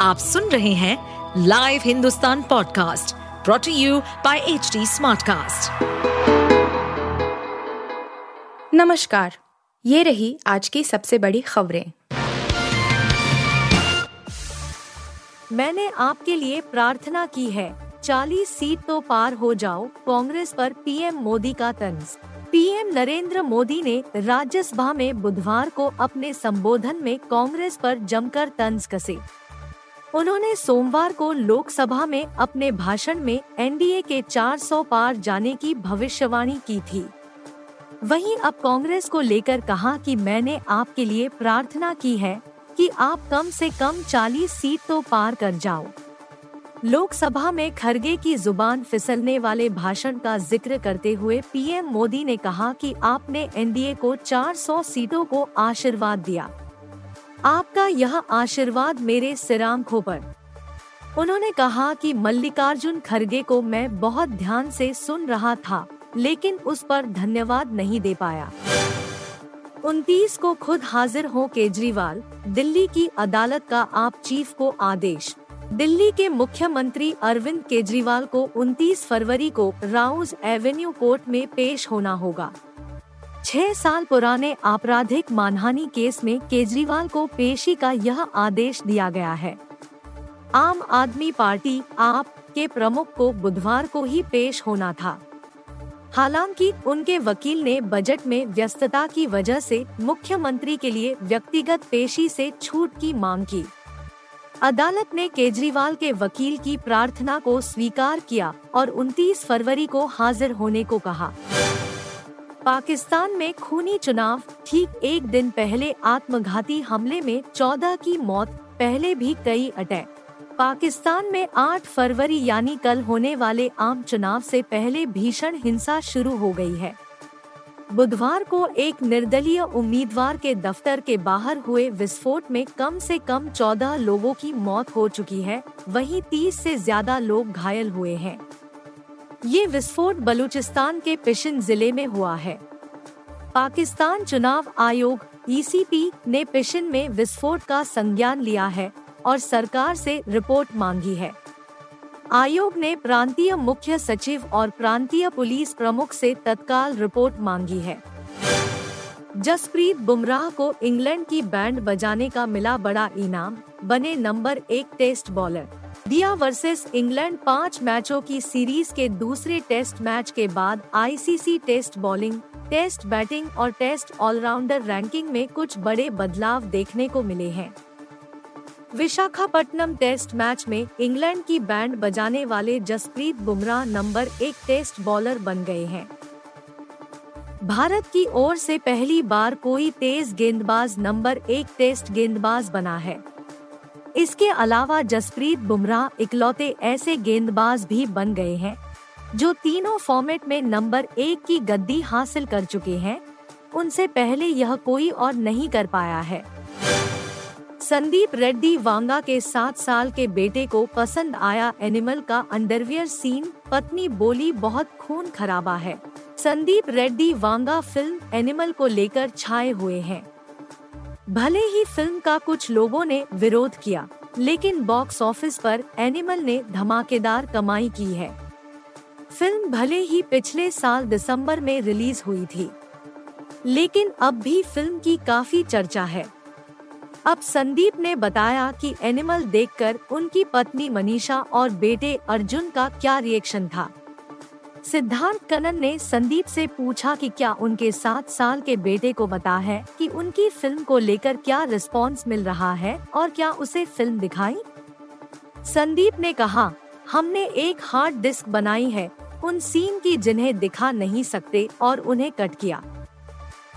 आप सुन रहे हैं live Hindustan podcast brought to you by H Smartcast. नमस्कार ये रही आज की सबसे बड़ी खबरें। मैंने आपके लिए प्रार्थना की है 40 सीट तो पार हो जाओ कांग्रेस पर पीएम मोदी का तंज। पीएम नरेंद्र मोदी ने राज्यसभा में बुधवार को अपने संबोधन में कांग्रेस पर जमकर तंज कसे। उन्होंने सोमवार को लोकसभा में अपने भाषण में एनडीए के 400 पार जाने की भविष्यवाणी की थी। वहीं अब कांग्रेस को लेकर कहा कि मैंने आपके लिए प्रार्थना की है कि आप कम से कम 40 सीट तो पार कर जाओ। लोकसभा में खरगे की ज़ुबान फिसलने वाले भाषण का ज़िक्र करते हुए पीएम मोदी ने कहा कि आपने एनडीए को 400 सीटों को आशीर्वाद दिया। आपका यह आशीर्वाद मेरे सिरांखों पर। उन्होंने कहा कि मल्लिकार्जुन खरगे को मैं बहुत ध्यान से सुन रहा था, लेकिन उस पर धन्यवाद नहीं दे पाया। उनतीस को खुद हाजिर हो केजरीवाल, दिल्ली की अदालत का आप चीफ को आदेश। दिल्ली के मुख्यमंत्री अरविंद केजरीवाल को 29 फरवरी को राउज एवेन्यू कोर्ट में पेश होना होगा। छह साल पुराने आपराधिक मानहानि केस में केजरीवाल को पेशी का यह आदेश दिया गया है। आम आदमी पार्टी, आप के प्रमुख को बुधवार को ही पेश होना था। हालाँकि उनके वकील ने बजट में व्यस्तता की वजह से मुख्यमंत्री के लिए व्यक्तिगत पेशी से छूट की मांग की। अदालत ने केजरीवाल के वकील की प्रार्थना को स्वीकार किया और 29 फरवरी को हाजिर होने को कहा। पाकिस्तान में खूनी चुनाव ठीक एक दिन पहले आत्मघाती हमले में 14 की मौत, पहले भी कई अटैक। पाकिस्तान में 8 फरवरी यानी कल होने वाले आम चुनाव से पहले भीषण हिंसा शुरू हो गई है। बुधवार को एक निर्दलीय उम्मीदवार के दफ्तर के बाहर हुए विस्फोट में कम से कम 14 लोगों की मौत हो चुकी है, वहीं 30 से ज़्यादा लोग घायल हुए हैं। ये विस्फोट बलूचिस्तान के पिशिन ज़िले में हुआ है। पाकिस्तान चुनाव आयोग ईसीपी e ने पिशिन में विस्फोट का संज्ञान लिया है और सरकार से रिपोर्ट मांगी है। आयोग ने प्रांतीय मुख्य सचिव और प्रांतीय पुलिस प्रमुख से तत्काल रिपोर्ट मांगी है। जसप्रीत बुमराह को इंग्लैंड की बैंड बजाने का मिला बड़ा इनाम, बने नंबर एक टेस्ट बॉलर। दिया वर्सेस इंग्लैंड पाँच मैचों की सीरीज़ के दूसरे टेस्ट मैच के बाद ICC test bowling, test batting और टेस्ट ऑलराउंडर रैंकिंग में कुछ बड़े बदलाव देखने को मिले हैं। विशाखापट्टनम टेस्ट मैच में इंग्लैंड की बैंड बजाने वाले जसप्रीत बुमराह नंबर एक टेस्ट बॉलर बन गए हैं। भारत की ओर से पहली बार कोई तेज गेंदबाज नंबर एक टेस्ट गेंदबाज बना है। इसके अलावा जसप्रीत बुमराह इकलौते ऐसे गेंदबाज भी बन गए हैं, जो तीनों फॉर्मेट में नंबर एक की गद्दी हासिल कर चुके हैं। उनसे पहले यह कोई और नहीं कर पाया है। संदीप रेड्डी वांगा के सात साल के बेटे को पसंद आया एनिमल का अंडरवियर सीन पत्नी बोली, बहुत खून खराबा है। संदीप रेड्डी वांगा फ़िल्म एनिमल को लेकर छाए हुए हैं। भले ही फ़िल्म का कुछ लोगों ने विरोध किया, लेकिन बॉक्स ऑफ़िस पर एनिमल ने धमाकेदार कमाई की है। फ़िल्म भले ही पिछले साल दिसंबर में रिलीज़ हुई थी, लेकिन अब भी फ़िल्म की काफ़ी चर्चा है। अब संदीप ने बताया कि एनिमल देखकर उनकी पत्नी मनीषा और बेटे अर्जुन का क्या रिएक्शन था। सिद्धार्थ कनन ने संदीप से पूछा कि क्या उनके सात साल के बेटे को पता है कि उनकी फ़िल्म को लेकर क्या रिस्पॉन्स मिल रहा है और क्या उसे फ़िल्म दिखाई? संदीप ने कहा, हमने एक हार्ड डिस्क बनाई है, उन सीन की जिन्हें दिखा नहीं सकते और उन्हें कट किया।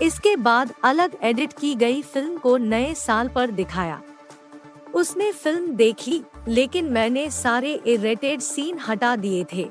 इसके बाद अलग एडिट की गई फ़िल्म को नए साल पर दिखाया। उसने फ़िल्म देखी, लेकिन मैंने सारे इरेटेड सीन हटा दिए थे।